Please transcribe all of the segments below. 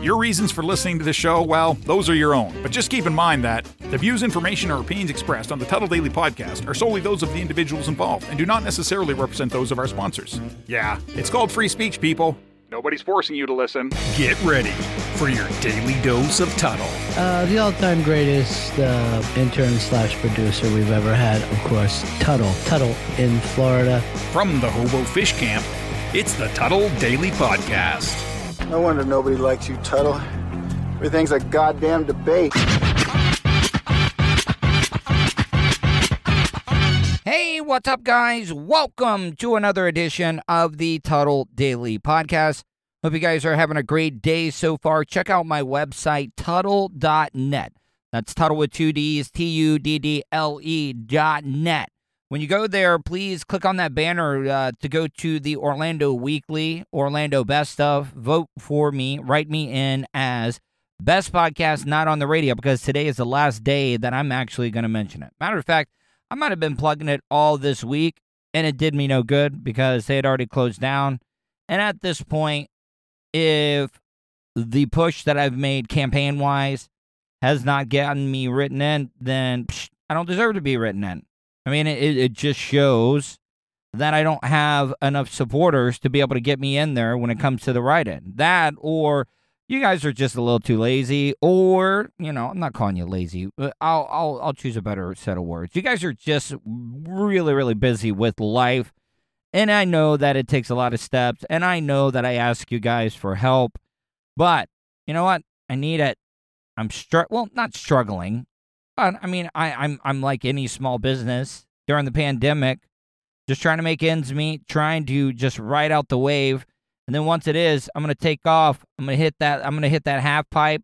Your reasons for listening to the show, well, those are your own. But just keep in mind that the views, information, or opinions expressed on the Tuddle Daily podcast are solely those of the individuals involved and do not necessarily represent those of our sponsors. Yeah, it's called free speech, people. Nobody's forcing you to listen. Get ready for your daily dose of Tuddle. Uh, the all-time greatest uh, intern slash producer we've ever had, of course, Tuddle. Tuddle in Florida. From the Hobo Fish Camp, it's the Tuddle Daily Podcast. No wonder nobody likes you, Tuddle. Everything's a goddamn debate. Hey, what's up, guys? Welcome to another edition of the Tuddle Daily Podcast. Hope you guys are having a great day so far. Check out my website, Tuddle.net. That's Tuddle with two D's, T U D D L E dot net. When you go there, please click on that banner uh, to go to the Orlando Weekly, Orlando Best of. Vote for me, write me in as best podcast not on the radio because today is the last day that I'm actually going to mention it. Matter of fact, I might have been plugging it all this week and it did me no good because they had already closed down. And at this point, if the push that I've made campaign wise has not gotten me written in, then psh, I don't deserve to be written in. I mean, it, it just shows that I don't have enough supporters to be able to get me in there when it comes to the write in. That, or you guys are just a little too lazy, or, you know, I'm not calling you lazy. But I'll, I'll, I'll choose a better set of words. You guys are just really, really busy with life. And I know that it takes a lot of steps, and I know that I ask you guys for help. But you know what? I need it. I'm str well, not struggling. I mean, I, I'm I'm like any small business during the pandemic, just trying to make ends meet, trying to just ride out the wave. And then once it is, I'm gonna take off. I'm gonna hit that. I'm gonna hit that half pipe,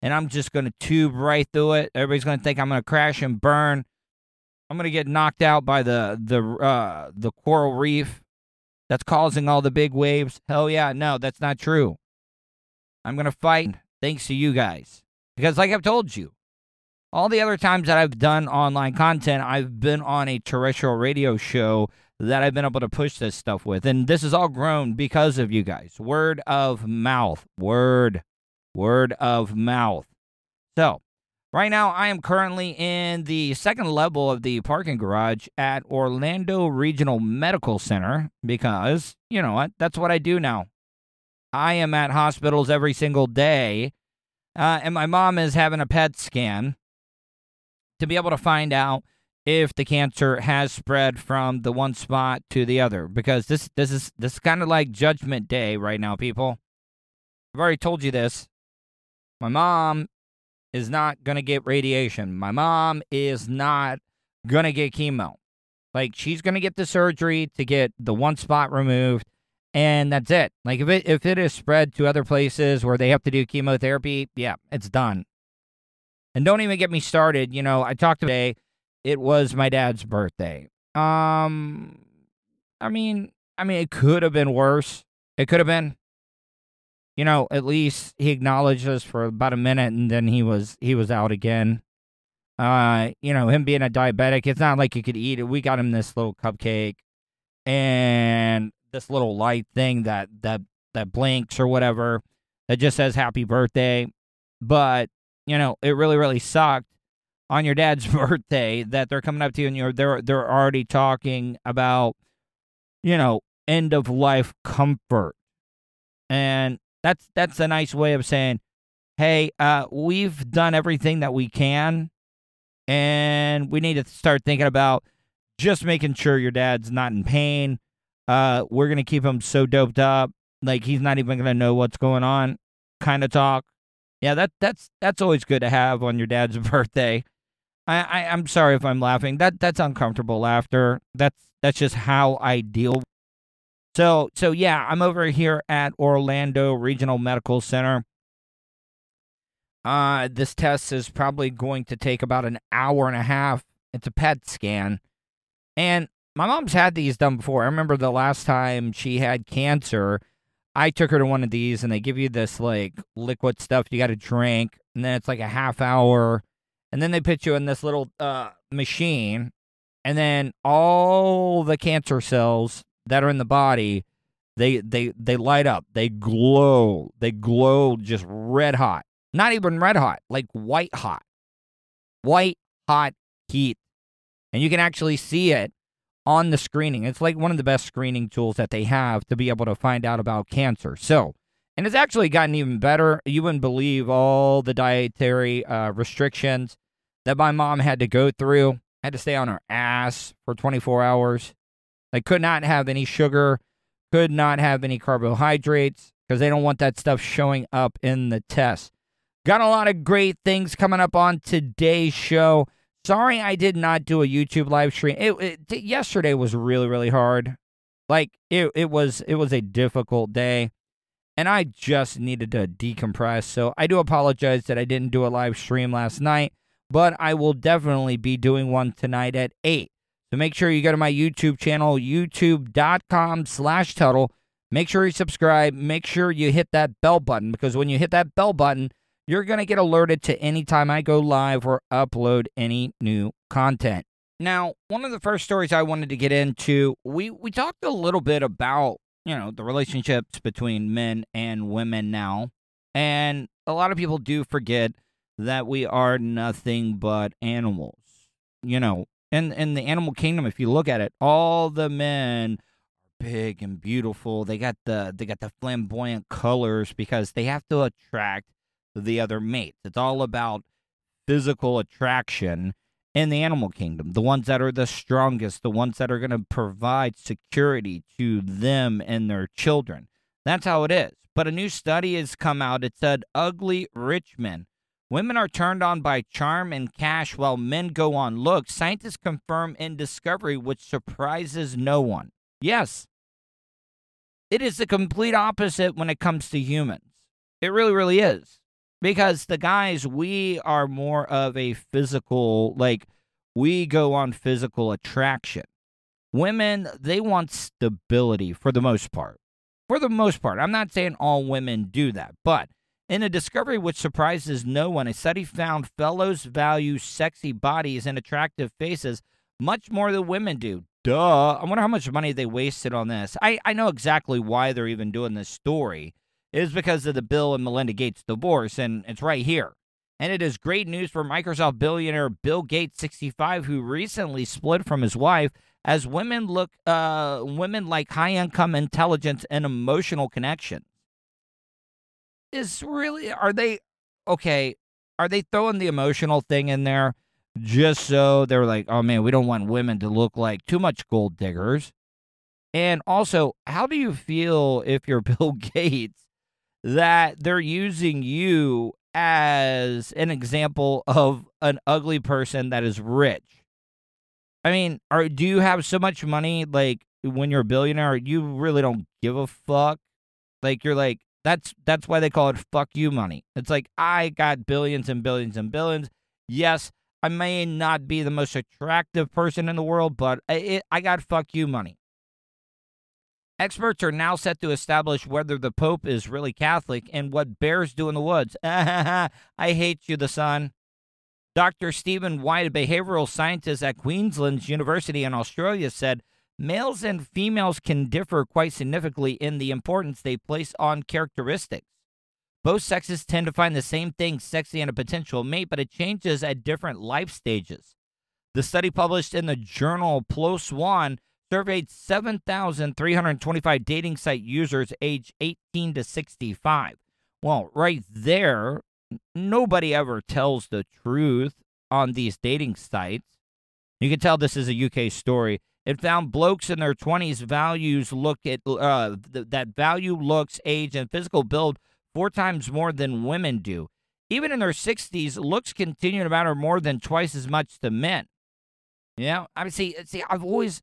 and I'm just gonna tube right through it. Everybody's gonna think I'm gonna crash and burn. I'm gonna get knocked out by the the uh, the coral reef that's causing all the big waves. Hell yeah, no, that's not true. I'm gonna fight thanks to you guys because, like I've told you, all the other times that I've done online content, I've been on a terrestrial radio show that I've been able to push this stuff with, and this has all grown because of you guys. Word of mouth, word, word of mouth. So Right now, I am currently in the second level of the parking garage at Orlando Regional Medical Center because, you know what, that's what I do now. I am at hospitals every single day, uh, and my mom is having a PET scan to be able to find out if the cancer has spread from the one spot to the other because this this is this is kind of like judgment day right now people i've already told you this my mom is not going to get radiation. My mom is not going to get chemo. Like she's going to get the surgery to get the one spot removed and that's it. Like if it if it is spread to other places where they have to do chemotherapy, yeah, it's done. And don't even get me started, you know, I talked today it was my dad's birthday. Um I mean, I mean it could have been worse. It could have been you know, at least he acknowledged us for about a minute and then he was he was out again. Uh, you know, him being a diabetic, it's not like you could eat it. We got him this little cupcake and this little light thing that that that blinks or whatever that just says happy birthday. But, you know, it really, really sucked on your dad's birthday that they're coming up to you and you're they're they're already talking about, you know, end of life comfort. And that's that's a nice way of saying, "Hey, uh, we've done everything that we can, and we need to start thinking about just making sure your dad's not in pain. Uh, we're gonna keep him so doped up, like he's not even gonna know what's going on." Kind of talk. Yeah, that that's that's always good to have on your dad's birthday. I, I I'm sorry if I'm laughing. That that's uncomfortable laughter. That's that's just how I deal so, so yeah, I'm over here at Orlando Regional Medical Center. Uh, this test is probably going to take about an hour and a half. It's a PET scan. And my mom's had these done before. I remember the last time she had cancer, I took her to one of these and they give you this like liquid stuff you got to drink. And then it's like a half hour. And then they put you in this little uh, machine. And then all the cancer cells that are in the body They they they light up. They glow. They glow just red hot. Not even red hot, like white hot. White hot heat. And you can actually see it on the screening. It's like one of the best screening tools that they have to be able to find out about cancer. So, and it's actually gotten even better. You wouldn't believe all the dietary uh, restrictions that my mom had to go through. Had to stay on her ass for 24 hours. Like, could not have any sugar, could not have any carbohydrates because they don't want that stuff showing up in the test. Got a lot of great things coming up on today's show. Sorry, I did not do a YouTube live stream. It, it, yesterday was really, really hard. Like it, it was, it was a difficult day, and I just needed to decompress. So I do apologize that I didn't do a live stream last night, but I will definitely be doing one tonight at eight. So make sure you go to my YouTube channel, youtube.com slash Tuddle. Make sure you subscribe. Make sure you hit that bell button because when you hit that bell button, you're going to get alerted to any time I go live or upload any new content. Now, one of the first stories I wanted to get into, we, we talked a little bit about, you know, the relationships between men and women now. And a lot of people do forget that we are nothing but animals. You know, in in the animal kingdom, if you look at it, all the men are big and beautiful. They got the they got the flamboyant colors because they have to attract the other mates. It's all about physical attraction in the animal kingdom. The ones that are the strongest, the ones that are going to provide security to them and their children. That's how it is. But a new study has come out. It said ugly rich men. Women are turned on by charm and cash while men go on looks. Scientists confirm in discovery, which surprises no one. Yes, it is the complete opposite when it comes to humans. It really, really is because the guys we are more of a physical like we go on physical attraction. Women they want stability for the most part. For the most part. I'm not saying all women do that but in a discovery which surprises no one a study found fellows value sexy bodies and attractive faces much more than women do. Duh. I wonder how much money they wasted on this. I, I know exactly why they're even doing this story is because of the Bill and Melinda Gates divorce, and it's right here. And it is great news for Microsoft billionaire Bill Gates, 65, who recently split from his wife. As women look, uh, women like high income intelligence and emotional connection. Is really are they okay? Are they throwing the emotional thing in there just so they're like, oh man, we don't want women to look like too much gold diggers? And also, how do you feel if you're Bill Gates that they're using you as an example of an ugly person that is rich. I mean, are do you have so much money like when you're a billionaire, you really don't give a fuck? Like you're like that's that's why they call it fuck you money. It's like I got billions and billions and billions. Yes, I may not be the most attractive person in the world, but I, I got fuck you money. Experts are now set to establish whether the Pope is really Catholic and what bears do in the woods. I hate you, the sun. Dr. Stephen Whyte, a behavioral scientist at Queensland University in Australia, said males and females can differ quite significantly in the importance they place on characteristics. Both sexes tend to find the same thing sexy in a potential mate, but it changes at different life stages. The study published in the journal PLOS ONE surveyed 7,325 dating site users aged 18 to 65. Well, right there, nobody ever tells the truth on these dating sites. You can tell this is a UK story. It found blokes in their 20s values look at uh, th- that value looks, age, and physical build four times more than women do. Even in their 60s, looks continue to matter more than twice as much to men. Yeah, I mean, see, see, I've always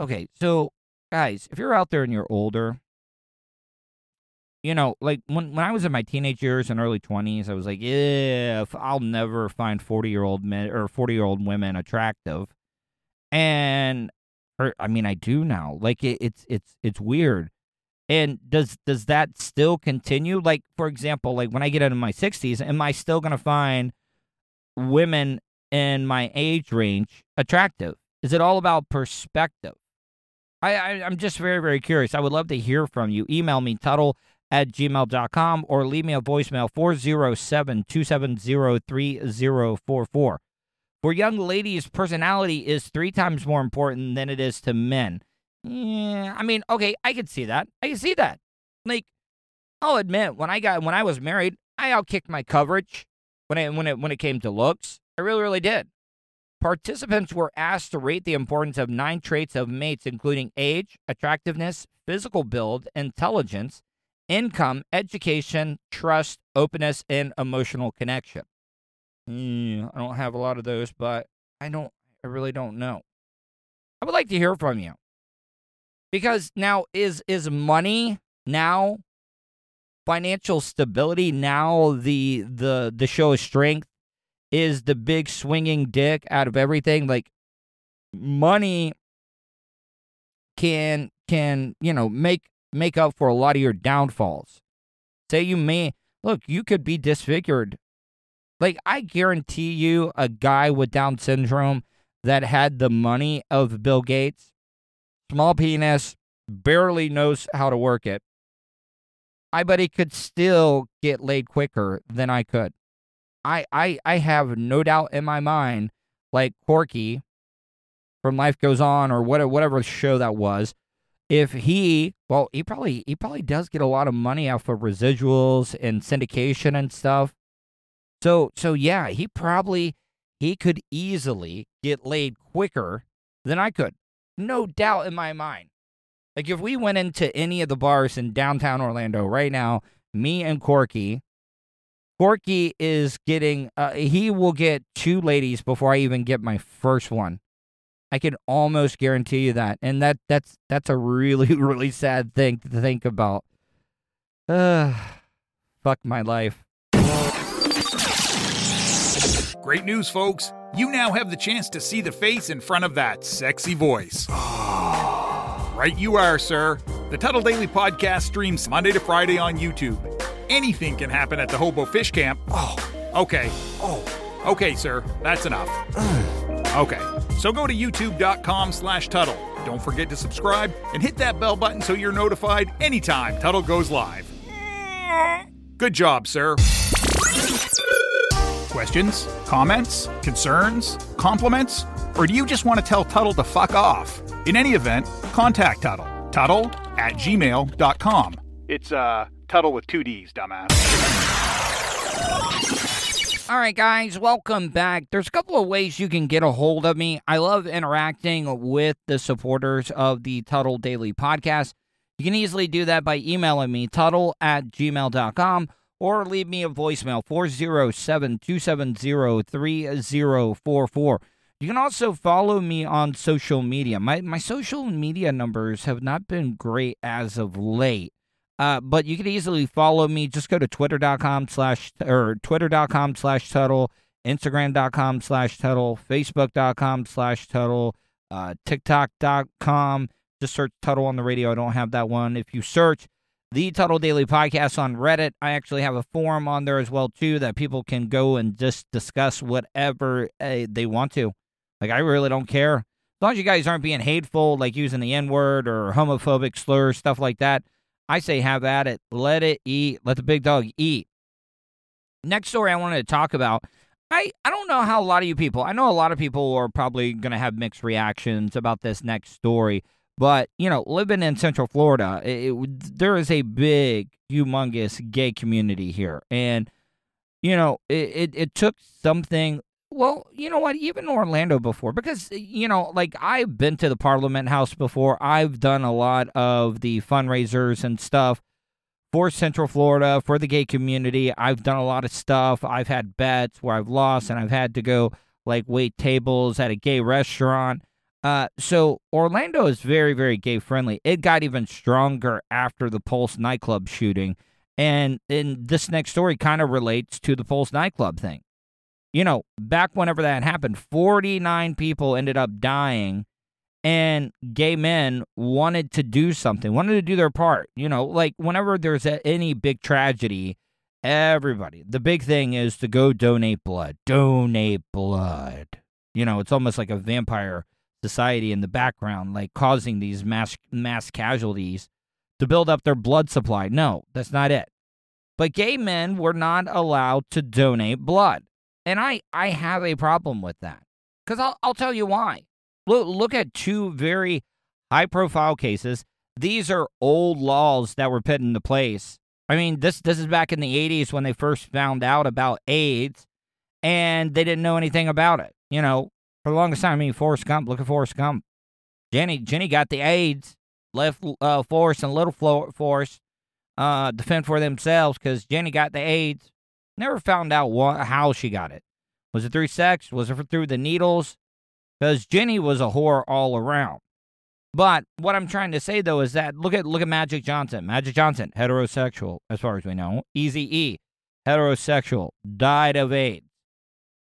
okay, so guys, if you're out there and you're older, you know, like when when I was in my teenage years and early twenties, I was like, yeah, I'll never find forty year old men or forty year old women attractive, and or, I mean, I do now. Like it, it's it's it's weird. And does does that still continue? Like for example, like when I get into my sixties, am I still gonna find women in my age range attractive? Is it all about perspective? I, I I'm just very very curious. I would love to hear from you. Email me Tuddle at gmail.com or leave me a voicemail 407-270-3044. For young ladies, personality is three times more important than it is to men. Yeah, I mean, okay, I can see that. I can see that. Like, I'll admit, when I got when I was married, I outkicked my coverage when it when it when it came to looks. I really, really did. Participants were asked to rate the importance of nine traits of mates, including age, attractiveness, physical build, intelligence, income, education, trust, openness, and emotional connection. Mm, I don't have a lot of those, but I don't, I really don't know. I would like to hear from you. Because now is is money now financial stability now the the the show of strength is the big swinging dick out of everything like money can can you know make make up for a lot of your downfalls. Say you may look you could be disfigured. Like i guarantee you a guy with down syndrome that had the money of bill gates small penis barely knows how to work it. I bet he could still get laid quicker than i could I, I, I have no doubt in my mind, like Corky from Life Goes On or whatever, whatever show that was, if he, well, he probably he probably does get a lot of money off of residuals and syndication and stuff. So so yeah, he probably he could easily get laid quicker than I could. No doubt in my mind. Like if we went into any of the bars in downtown Orlando right now, me and Corky, Corky is getting, uh, he will get two ladies before I even get my first one. I can almost guarantee you that, and that that's that's a really really sad thing to think about. Uh, fuck my life. Great news, folks. You now have the chance to see the face in front of that sexy voice. right, you are, sir. The Tuddle Daily Podcast streams Monday to Friday on YouTube anything can happen at the Hobo Fish Camp. Oh, okay. Oh, okay, sir. That's enough. Okay, so go to youtube.com slash Tuddle. Don't forget to subscribe and hit that bell button so you're notified anytime Tuddle goes live. Good job, sir. Questions, comments, concerns, compliments? Or do you just want to tell Tuddle to fuck off? In any event, contact Tuddle. Tuddle at gmail.com. It's, uh, Tuddle with two D's, dumbass. All right, guys, welcome back. There's a couple of ways you can get a hold of me. I love interacting with the supporters of the Tuddle Daily Podcast. You can easily do that by emailing me, tuddle at gmail.com, or leave me a voicemail, 407 270 3044. You can also follow me on social media. My, my social media numbers have not been great as of late. Uh, but you can easily follow me. Just go to twitter.com slash or twitter.com slash Tuddle, Instagram.com slash Tuddle, Facebook.com slash Tuddle, uh, TikTok.com. Just search Tuddle on the radio. I don't have that one. If you search the Tuddle Daily Podcast on Reddit, I actually have a forum on there as well too that people can go and just discuss whatever uh, they want to. Like I really don't care. As long as you guys aren't being hateful, like using the N word or homophobic slurs, stuff like that. I say have at it. Let it eat. Let the big dog eat. Next story I wanted to talk about. I, I don't know how a lot of you people, I know a lot of people are probably going to have mixed reactions about this next story, but, you know, living in Central Florida, it, it, there is a big, humongous gay community here. And, you know, it, it, it took something well, you know what? Even Orlando before, because, you know, like I've been to the Parliament House before. I've done a lot of the fundraisers and stuff for Central Florida, for the gay community. I've done a lot of stuff. I've had bets where I've lost and I've had to go like wait tables at a gay restaurant. Uh, so Orlando is very, very gay friendly. It got even stronger after the Pulse nightclub shooting. And, and this next story kind of relates to the Pulse nightclub thing you know, back whenever that happened, 49 people ended up dying and gay men wanted to do something, wanted to do their part. You know, like whenever there's a, any big tragedy, everybody, the big thing is to go donate blood. Donate blood. You know, it's almost like a vampire society in the background, like causing these mass mass casualties to build up their blood supply. No, that's not it. But gay men were not allowed to donate blood. And I, I have a problem with that. Because I'll, I'll tell you why. Look, look at two very high profile cases. These are old laws that were put into place. I mean, this this is back in the 80s when they first found out about AIDS and they didn't know anything about it. You know, for the longest time, I mean, Forrest Gump, look at Forrest Gump. Jenny, Jenny got the AIDS, left uh, Forrest and Little Forrest uh, defend for themselves because Jenny got the AIDS. Never found out what, how she got it. Was it through sex? Was it through the needles? Because Jenny was a whore all around. But what I'm trying to say though is that look at look at Magic Johnson. Magic Johnson, heterosexual, as far as we know. Easy E, heterosexual, died of AIDS.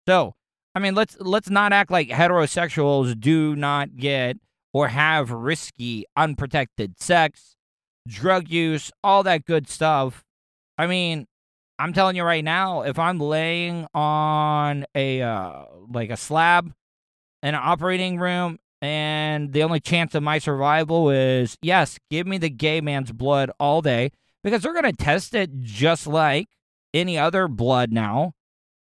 So, I mean, let's let's not act like heterosexuals do not get or have risky, unprotected sex, drug use, all that good stuff. I mean, I'm telling you right now, if I'm laying on a uh, like a slab in an operating room and the only chance of my survival is yes, give me the gay man's blood all day because they're going to test it just like any other blood now.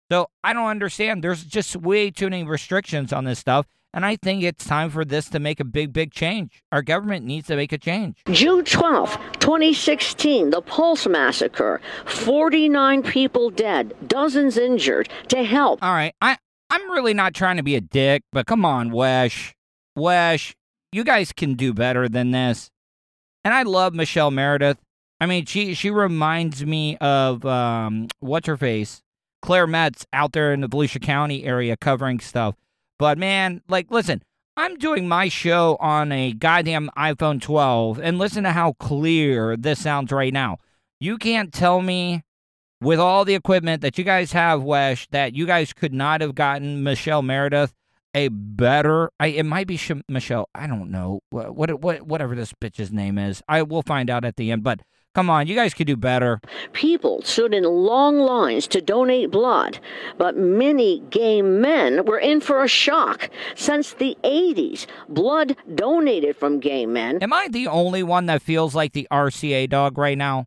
So I don't understand. There's just way too many restrictions on this stuff. And I think it's time for this to make a big, big change. Our government needs to make a change. June 12, 2016, the Pulse Massacre. 49 people dead, dozens injured. To help. All right. I, I'm really not trying to be a dick, but come on, WESH. WESH, you guys can do better than this. And I love Michelle Meredith. I mean, she she reminds me of um, what's her face, Claire Metz out there in the Volusia County area covering stuff. But man, like, listen, I'm doing my show on a goddamn iPhone 12, and listen to how clear this sounds right now. You can't tell me with all the equipment that you guys have, WESH, that you guys could not have gotten Michelle Meredith a better. I it might be Sh- Michelle. I don't know what what whatever this bitch's name is. I will find out at the end, but Come on, you guys could do better. People stood in long lines to donate blood, but many gay men were in for a shock. Since the 80s, blood donated from gay men. Am I the only one that feels like the RCA dog right now?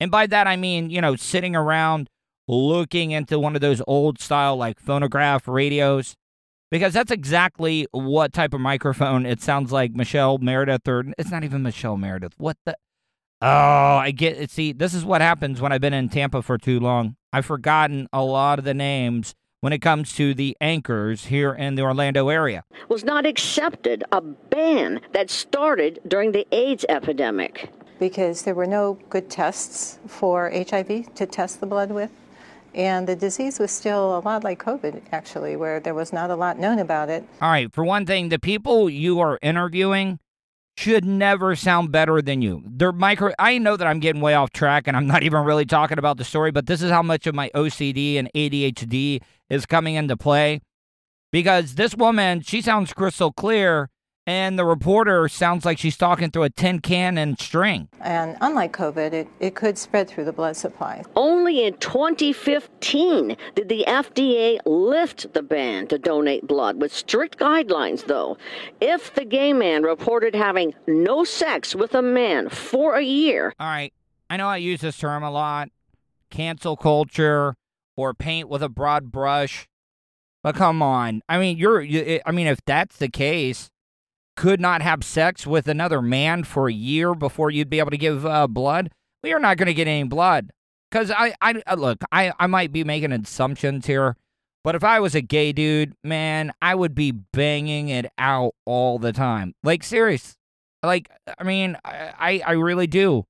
And by that, I mean, you know, sitting around looking into one of those old style, like phonograph radios. Because that's exactly what type of microphone it sounds like Michelle Meredith, or it's not even Michelle Meredith. What the? Oh, I get it. See, this is what happens when I've been in Tampa for too long. I've forgotten a lot of the names when it comes to the anchors here in the Orlando area. Was not accepted a ban that started during the AIDS epidemic. Because there were no good tests for HIV to test the blood with. And the disease was still a lot like COVID, actually, where there was not a lot known about it. All right, for one thing, the people you are interviewing should never sound better than you. They're micro. I know that I'm getting way off track and I'm not even really talking about the story, but this is how much of my OCD and ADHD is coming into play. Because this woman, she sounds crystal clear, and the reporter sounds like she's talking through a tin can and string. And unlike COVID, it, it could spread through the blood supply. Only in 2015 did the FDA lift the ban to donate blood with strict guidelines, though. If the gay man reported having no sex with a man for a year. All right. I know I use this term a lot cancel culture or paint with a broad brush. But come on. I mean, you're, I mean, if that's the case, could not have sex with another man for a year before you'd be able to give uh, blood, we are not going to get any blood. Because I, I uh, look, I, I might be making assumptions here, but if I was a gay dude, man, I would be banging it out all the time. Like serious, like I mean, I, I really do.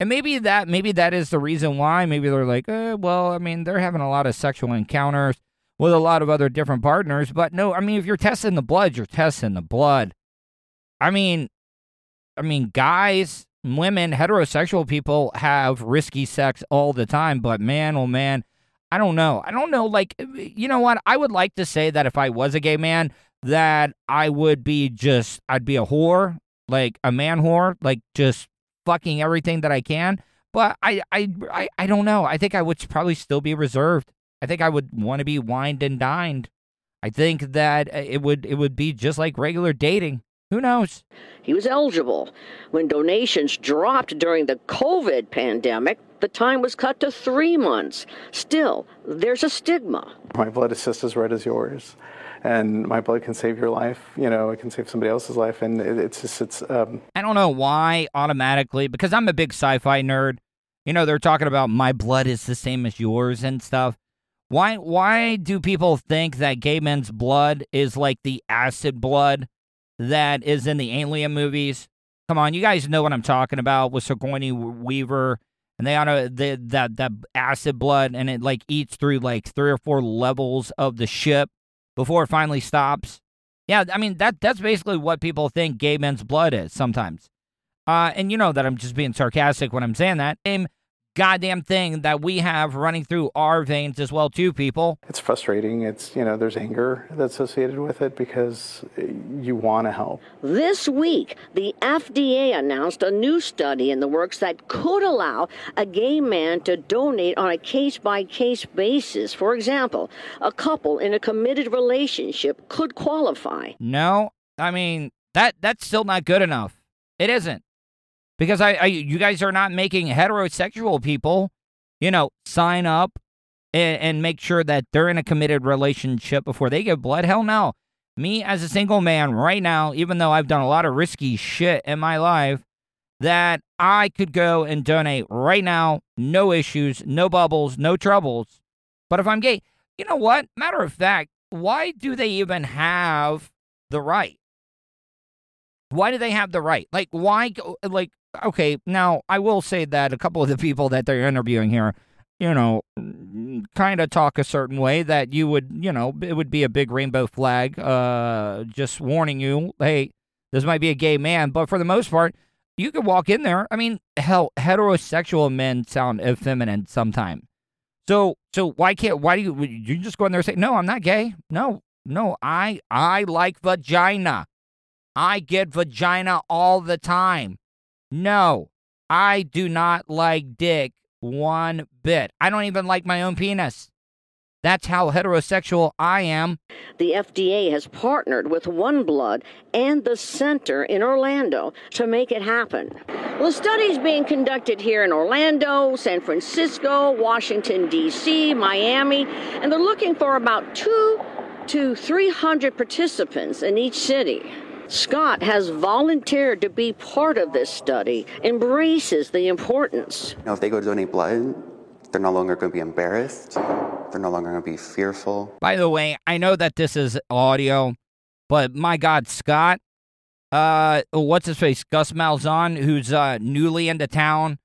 And maybe that, maybe that is the reason why. Maybe they're like, eh, well, I mean, they're having a lot of sexual encounters with a lot of other different partners. But no, I mean, if you're testing the blood, you're testing the blood. I mean, I mean, guys, women, heterosexual people have risky sex all the time, but man, oh man, I don't know. I don't know. Like, you know what? I would like to say that if I was a gay man, that I would be just, I'd be a whore, like a man whore, like just fucking everything that I can. But I, I, I, I don't know. I think I would probably still be reserved. I think I would want to be wined and dined. I think that uh, it would it would be just like regular dating. Who knows? He was eligible. When donations dropped during the COVID pandemic, the time was cut to three months. Still, there's a stigma. My blood is just as red as yours, and my blood can save your life. You know, it can save somebody else's life, and it, it's just it's. Um, I don't know why automatically because I'm a big sci-fi nerd. You know, they're talking about my blood is the same as yours and stuff. Why why do people think that gay men's blood is like the acid blood that is in the Alien movies? Come on, you guys know what I'm talking about with Sigourney Weaver, and they on a the, that that acid blood, and it like eats through like three or four levels of the ship before it finally stops. Yeah, I mean that that's basically what people think gay men's blood is sometimes. Uh, and you know that I'm just being sarcastic when I'm saying that. Same goddamn thing that we have running through our veins as well, too, people. it's frustrating. It's you know, there's anger that's associated with it because you want to help. This week, the FDA announced a new study in the works that could allow a gay man to donate on a case by case basis. For example, a couple in a committed relationship could qualify. No, I mean that that's still not good enough. It isn't because I, I you guys are not making heterosexual people, you know, sign up and, and make sure that they're in a committed relationship before they give blood. Hell no. Me as a single man right now, even though I've done a lot of risky shit in my life, that I could go and donate right now, no issues, no bubbles, no troubles. But if I'm gay, you know what? Matter of fact, why do they even have the right? Why do they have the right? Like, why? Like, okay, now I will say that a couple of the people that they're interviewing here, you know, kind of talk a certain way that you would, you know, it would be a big rainbow flag, uh, just warning you, hey, this might be a gay man. But for the most part, you could walk in there. I mean, hell, heterosexual men sound effeminate sometimes. So, so why can't? Why do you? You just go in there and say, "No, I'm not gay. No, no, I, I like vagina. I get vagina all the time. No, I do not like dick one bit. I don't even like my own penis. That's how heterosexual I am. The FDA has partnered with OneBlood and the Center in Orlando to make it happen. Well, study's being conducted here in Orlando, San Francisco, Washington, D.C., Miami, and they're looking for about two to 300 participants in each city. Scott has volunteered to be part of this study, embraces the importance. You know, if they go donate blood, they're no longer going to be embarrassed. They're no longer going to be fearful. By the way, I know that this is audio, but my God, Scott, uh, what's his face? Gus Malzahn, who's uh, newly into town,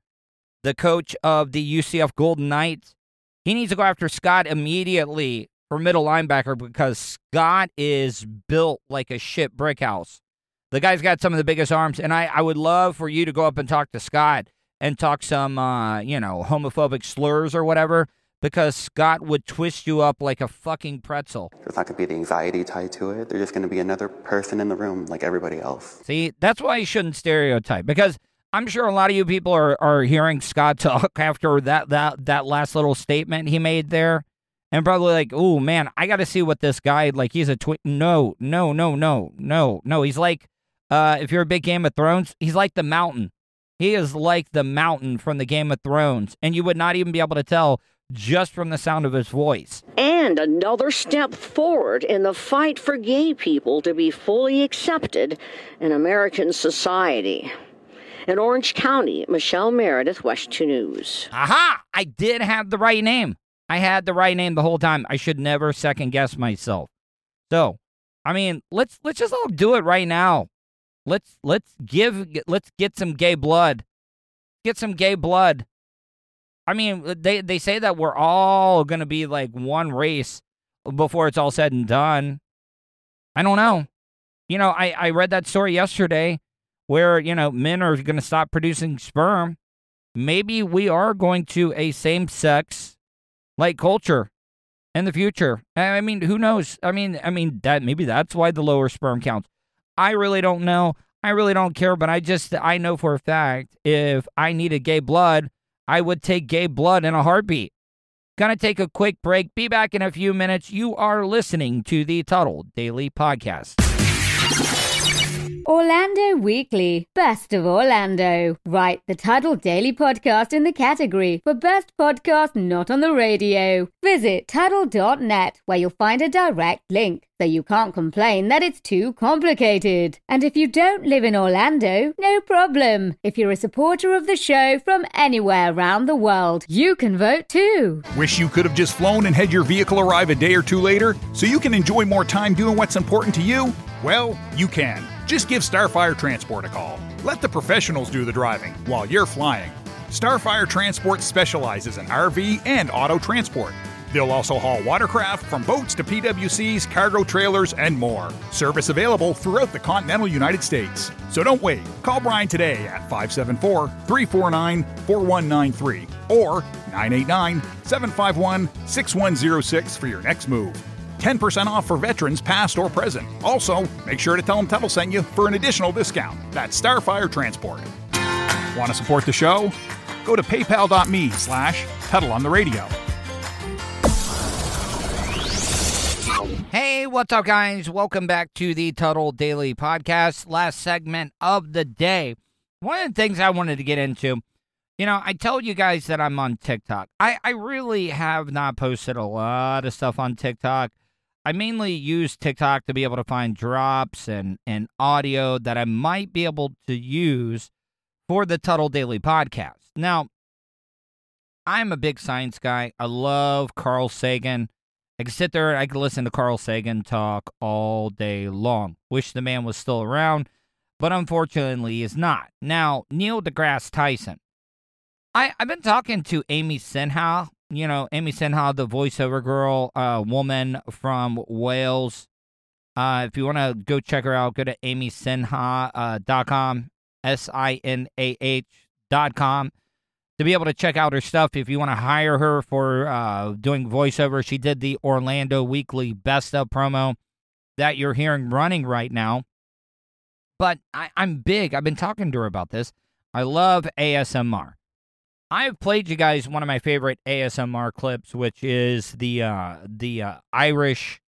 the coach of the UCF Golden Knights. He needs to go after Scott immediately for middle linebacker because Scott is built like a shit brick house. The guy's got some of the biggest arms, and I, I would love for you to go up and talk to Scott and talk some, uh, you know, homophobic slurs or whatever, because Scott would twist you up like a fucking pretzel. There's not going to be the anxiety tied to it. They're just going to be another person in the room like everybody else. See, that's why you shouldn't stereotype because I'm sure a lot of you people are, are hearing Scott talk after that, that, that last little statement he made there and probably like, oh man, I got to see what this guy like. He's a twin. No, no, no, no, no, no. He's like, uh, if you're a big Game of Thrones, he's like the Mountain. He is like the Mountain from the Game of Thrones, and you would not even be able to tell just from the sound of his voice. And another step forward in the fight for gay people to be fully accepted in American society. In Orange County, Michelle Meredith, WESH 2 News. Aha! I did have the right name. I had the right name the whole time. I should never second guess myself. So, I mean, let's let's just all do it right now. Let's let's give let's get some gay blood. Get some gay blood. I mean, uh, they they say that we're all going to be like one race before it's all said and done. I don't know. You know, I I read that story yesterday where, you know, men are going to stop producing sperm. Maybe we are going to a same-sex like culture in the future. I mean, who knows? I mean, I mean that maybe that's why the lower sperm counts. I really don't know. I really don't care, but I just I know for a fact if I needed gay blood, I would take gay blood in a heartbeat. Gonna take a quick break. Be back in a few minutes. You are listening to the Tuddle Daily Podcast. Orlando Weekly, Best of Orlando. Write the Tuddle Daily Podcast in the category for Best Podcast Not on the Radio. Visit Tuddle.net where you'll find a direct link so you can't complain that it's too complicated. And if you don't live in Orlando, no problem. If you're a supporter of the show from anywhere around the world, you can vote too. Wish you could have just flown and had your vehicle arrive a day or two later so you can enjoy more time doing what's important to you? Well, you can. Just give Starfire Transport a call. Let the professionals do the driving while you're flying. Starfire Transport specializes in RV and auto transport. They'll also haul watercraft from boats to PWCs, cargo trailers, and more. Service available throughout the continental United States. So don't wait. Call Brian today at 574 349 4193 or 989 751 6106 for your next move. 10% off for veterans past or present. Also, make sure to tell them Tuddle sent you for an additional discount. That's Starfire Transport. Want to support the show? Go to paypal.me slash Tuddle on the radio. Hey, what's up, guys? Welcome back to the Tuddle Daily Podcast, last segment of the day. One of the things I wanted to get into, you know, I told you guys that I'm on TikTok. I, I really have not posted a lot of stuff on TikTok. I mainly use TikTok to be able to find drops and, and audio that I might be able to use for the Tuddle Daily Podcast. Now, I'm a big science guy. I love Carl Sagan. I can sit there and I can listen to Carl Sagan talk all day long. Wish the man was still around, but unfortunately he's not. Now, Neil deGrasse Tyson. I, I've been talking to Amy Sinha, you know, Amy Sinha, the voiceover girl, uh, woman from Wales. Uh, if you want to go check her out, go to amysinha.com, uh, S I N A H dot com to be able to check out her stuff if you want to hire her for uh, doing voiceover. She did the Orlando Weekly Best of promo that you're hearing running right now. But I, I'm big. I've been talking to her about this. I love ASMR. I've played you guys one of my favorite ASMR clips, which is the uh, the uh, Irish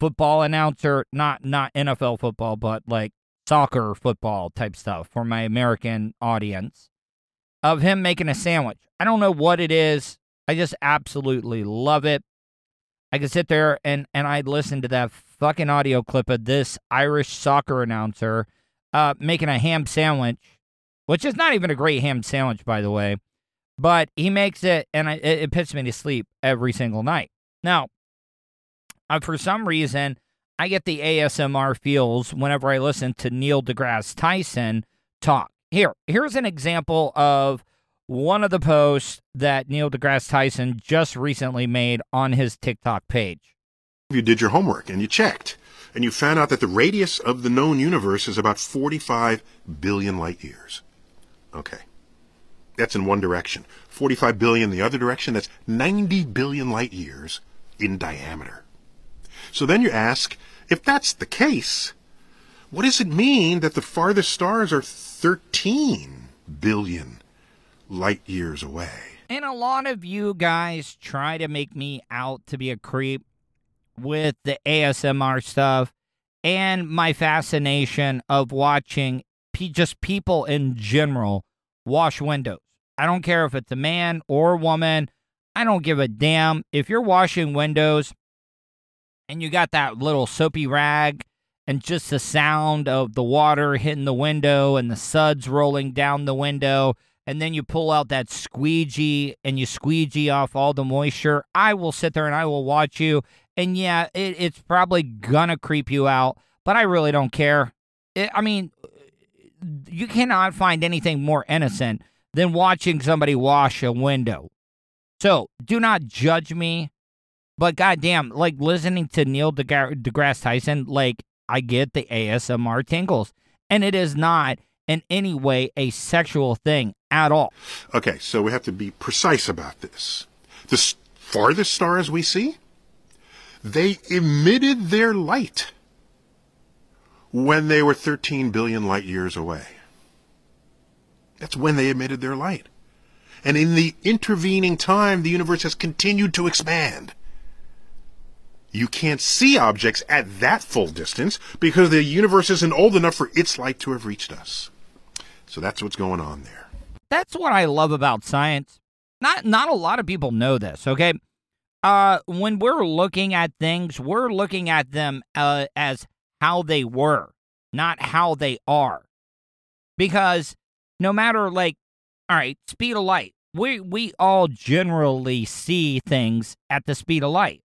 football announcer, not not NFL football, but like soccer football type stuff for my American audience of him making a sandwich. I don't know what it is. I just absolutely love it. I could sit there and and I'd listen to that fucking audio clip of this Irish soccer announcer uh, making a ham sandwich, which is not even a great ham sandwich, by the way. But he makes it, and I, it, it puts me to sleep every single night. Now, uh, for some reason, I get the ASMR feels whenever I listen to Neil deGrasse Tyson talk. Here, here's an example of one of the posts that Neil deGrasse Tyson just recently made on his TikTok page. You did your homework and you checked, and you found out that the radius of the known universe is about 45 billion light years. Okay. That's in one direction. 45 billion the other direction, that's 90 billion light years in diameter. So then you ask, if that's the case, what does it mean that the farthest stars are 13 billion light years away? And a lot of you guys try to make me out to be a creep with the ASMR stuff and my fascination of watching just people in general wash windows. I don't care if it's a man or a woman. I don't give a damn. If you're washing windows and you got that little soapy rag and just the sound of the water hitting the window and the suds rolling down the window and then you pull out that squeegee and you squeegee off all the moisture i will sit there and i will watch you and yeah it, it's probably gonna creep you out but i really don't care it, i mean you cannot find anything more innocent than watching somebody wash a window so do not judge me but goddamn, like listening to Neil deGrasse Tyson, like I get the ASMR tingles. And it is not in any way a sexual thing at all. Okay, so we have to be precise about this. The farthest stars we see, they emitted their light when they were 13 billion light years away. That's when they emitted their light. And in the intervening time, the universe has continued to expand. You can't see objects at that full distance because the universe isn't old enough for its light to have reached us. So that's what's going on there. That's what I love about science. Not not a lot of people know this, okay? Uh when we're looking at things, we're looking at them uh, as how they were, not how they are. Because no matter like all right, speed of light. We we all generally see things at the speed of light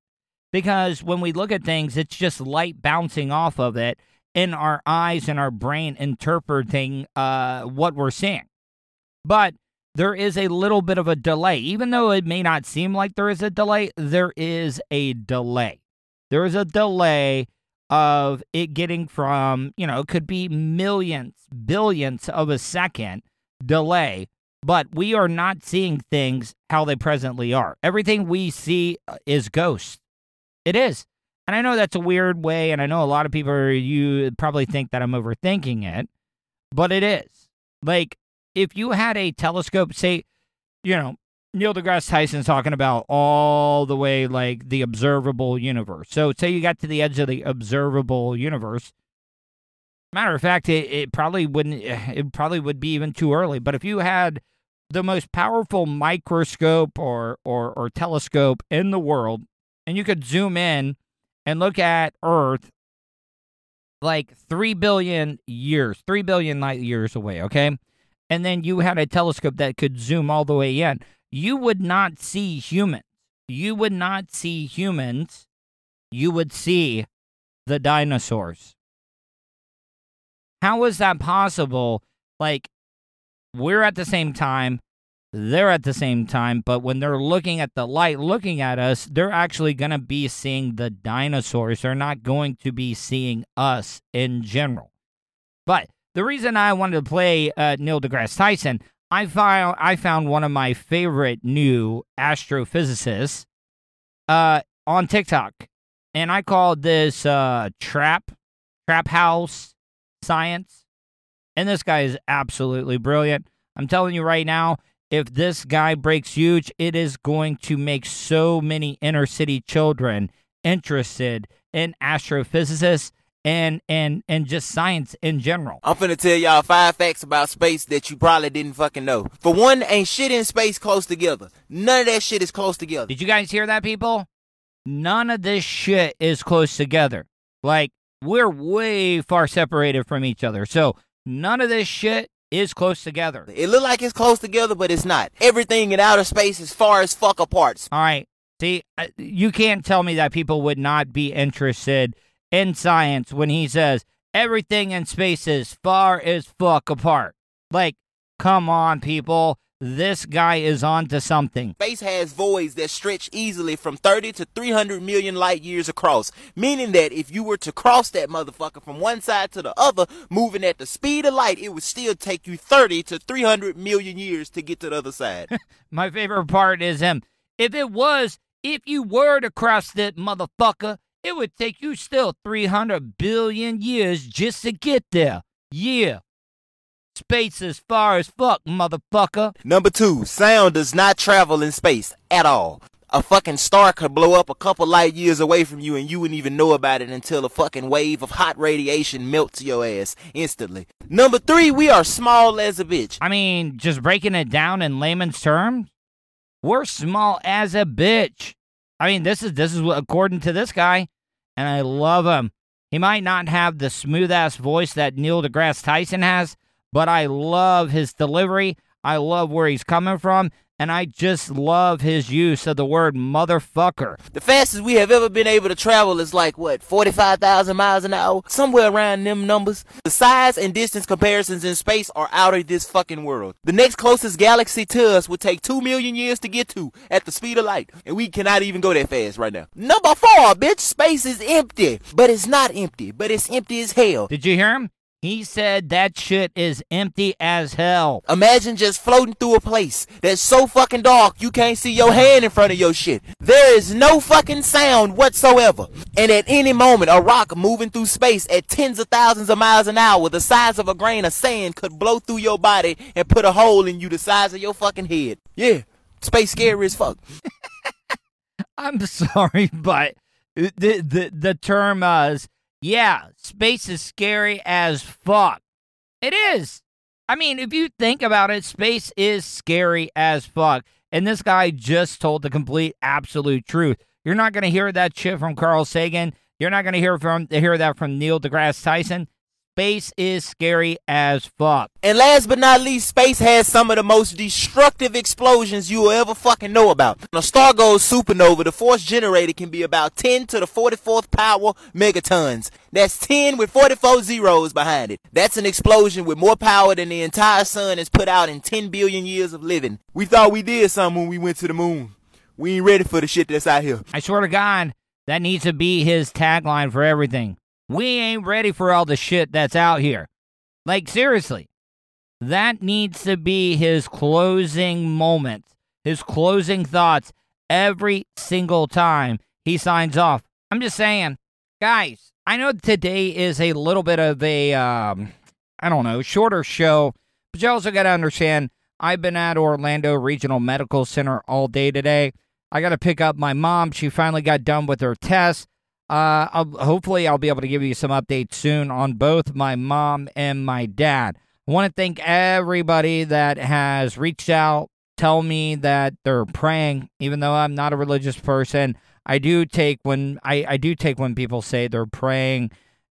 because when we look at things, it's just light bouncing off of it, in our eyes and our brain interpreting uh, what we're seeing. But there is a little bit of a delay. Even though it may not seem like there is a delay, there is a delay. There is a delay of it getting from, you know, it could be millions, billions of a second delay, but we are not seeing things how they presently are. Everything we see uh, is ghosts. It is. And I know that's a weird way, and I know a lot of people are, you probably think that I'm overthinking it, but it is. Like, if you had a telescope, say, you know, Neil deGrasse Tyson's talking about all the way like the observable universe. So, say you got to the edge of the observable universe. Matter of fact, it, it probably wouldn't, it probably would be even too early. But if you had the most powerful microscope or, or, or telescope in the world, and you could zoom in and look at Earth like 3 billion years, 3 billion light years away, okay? And then you had a telescope that could zoom all the way in, you would not see humans. You would not see humans. You would see the dinosaurs. How is that possible? Like, we're at the same time, they're at the same time, but when they're looking at the light, looking at us, they're actually going to be seeing the dinosaurs. They're not going to be seeing us in general. But the reason I wanted to play uh, Neil deGrasse Tyson, I found I found one of my favorite new astrophysicists uh, on TikTok, and I called this uh, trap trap house science, and this guy is absolutely brilliant. I'm telling you right now, if this guy breaks huge, it is going to make so many inner city children interested in astrophysicists and and and just science in general. I'm finna tell y'all five facts about space that you probably didn't fucking know. For one, ain't shit in space close together. None of that shit is close together. Did you guys hear that, people? None of this shit is close together. Like we're way far separated from each other. So none of this shit is close together. It look like it's close together, but it's not. Everything in outer space is far as fuck apart. All right. See, you can't tell me that people would not be interested in science when he says everything in space is far as fuck apart. Like, come on, people. This guy is on to something. Space has voids that stretch easily from 30 to 300 million light years across, meaning that if you were to cross that motherfucker from one side to the other, moving at the speed of light, it would still take you 30 to 300 million years to get to the other side. My favorite part is him. If it was, if you were to cross that motherfucker, it would take you still 300 billion years just to get there. Yeah. Space is far as fuck, motherfucker. Number two, sound does not travel in space at all. A fucking star could blow up a couple light years away from you and you wouldn't even know about it until a fucking wave of hot radiation melts your ass instantly. Number three, we are small as a bitch. I mean, just breaking it down in layman's terms, we're small as a bitch. I mean, this is this is according to this guy, and I love him. He might not have the smooth ass voice that Neil deGrasse Tyson has, but I love his delivery. I love where he's coming from, and I just love his use of the word motherfucker. The fastest we have ever been able to travel is like, what, 45,000 miles an hour? Somewhere around them numbers. The size and distance comparisons in space are out of this fucking world. The next closest galaxy to us would take 2 million years to get to at the speed of light, and we cannot even go that fast right now. Number four, bitch, space is empty. But it's not empty, but it's empty as hell. Did you hear him? He said that shit is empty as hell. Imagine just floating through a place that's so fucking dark you can't see your hand in front of your shit. There is no fucking sound whatsoever. And at any moment, a rock moving through space at tens of thousands of miles an hour the size of a grain of sand could blow through your body and put a hole in you the size of your fucking head. Yeah, space scary as fuck. I'm sorry, but the the the term is yeah, space is scary as fuck. It is. I mean, if you think about it, space is scary as fuck. And this guy just told the complete absolute truth. You're not going to hear that shit from Carl Sagan. You're not going to hear from hear that from Neil deGrasse Tyson. Space is scary as fuck. And last but not least, space has some of the most destructive explosions you will ever fucking know about. When a star goes supernova, the force generated can be about 10 to the 44th power megatons. That's 10 with 44 zeros behind it. That's an explosion with more power than the entire sun has put out in 10 billion years of living. We thought we did something when we went to the moon. We ain't ready for the shit that's out here. I swear to God, that needs to be his tagline for everything. We ain't ready for all the shit that's out here. Like, seriously. That needs to be his closing moment, his closing thoughts every single time he signs off. I'm just saying, guys, I know today is a little bit of a, um, I don't know, shorter show, but you also got to understand I've been at Orlando Regional Medical Center all day today. I got to pick up my mom. She finally got done with her test. Uh, I'll, hopefully, I'll be able to give you some updates soon on both my mom and my dad. I want to thank everybody that has reached out, tell me that they're praying, even though I'm not a religious person. I do take when I, I do take when people say they're praying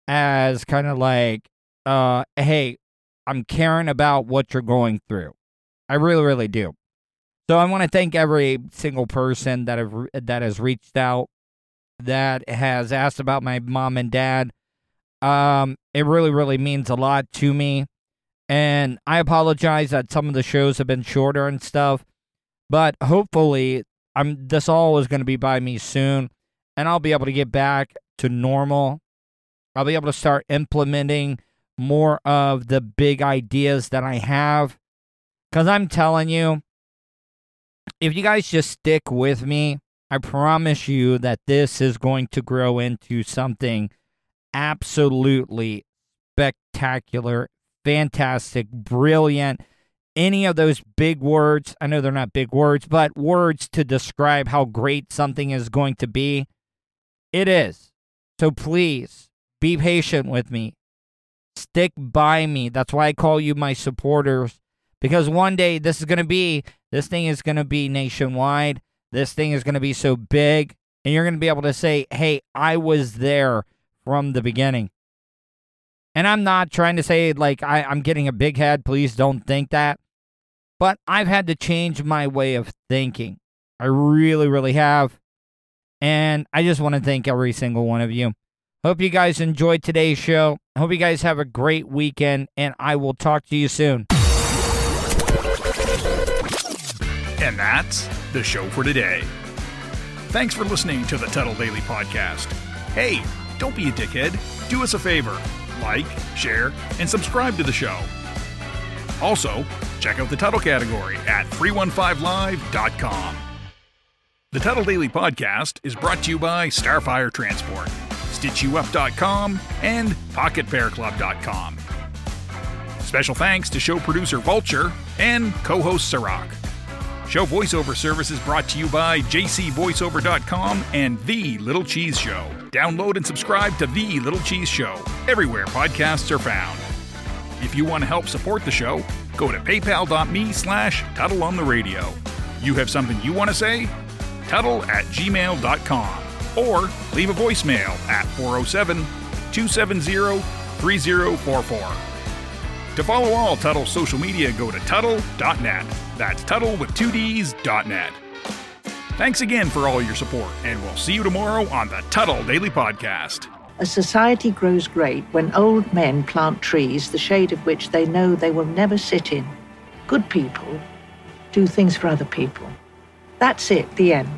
as kind of like, uh, hey, I'm caring about what you're going through. I really, really do. So I want to thank every single person that have that has reached out that has asked about my mom and dad. Um, it really, really means a lot to me. And I apologize that some of the shows have been shorter and stuff, but hopefully, I'm this all is going to be by me soon, and I'll be able to get back to normal. I'll be able to start implementing more of the big ideas that I have. Because I'm telling you, if you guys just stick with me, I promise you that this is going to grow into something absolutely spectacular, fantastic, brilliant. Any of those big words, I know they're not big words, but words to describe how great something is going to be, it is. So please be patient with me. Stick by me. That's why I call you my supporters. Because one day this is going to be, this thing is going to be nationwide this thing is going to be so big, and you're going to be able to say, hey, I was there from the beginning. And I'm not trying to say, like, I, I'm getting a big head. Please don't think that. But I've had to change my way of thinking. I really, really have. And I just want to thank every single one of you. Hope you guys enjoyed today's show. Hope you guys have a great weekend, and I will talk to you soon. And that's the show for today. Thanks for listening to the Tuddle Daily Podcast. Hey, don't be a dickhead. Do us a favor like, share, and subscribe to the show. Also, check out the Tuddle category at 315live.com. The Tuddle Daily Podcast is brought to you by Starfire Transport, StitchYouUp.com, and PocketPairClub.com. Special thanks to show producer Vulture and co host Sirach. Show voiceover service is brought to you by jcvoiceover.com and The Little Cheese Show. Download and subscribe to The Little Cheese Show everywhere podcasts are found. If you want to help support the show, go to paypal.me slash Tuddle on the radio. You have something you want to say? Tuddle at gmail.com or leave a voicemail at 407 270 3044. To follow all Tuddle social media, go to Tuddle.net. That's Tuddle with two. Thanks again for all your support, and we'll see you tomorrow on the Tuddle Daily Podcast. A society grows great when old men plant trees, the shade of which they know they will never sit in. Good people do things for other people. That's it, the end.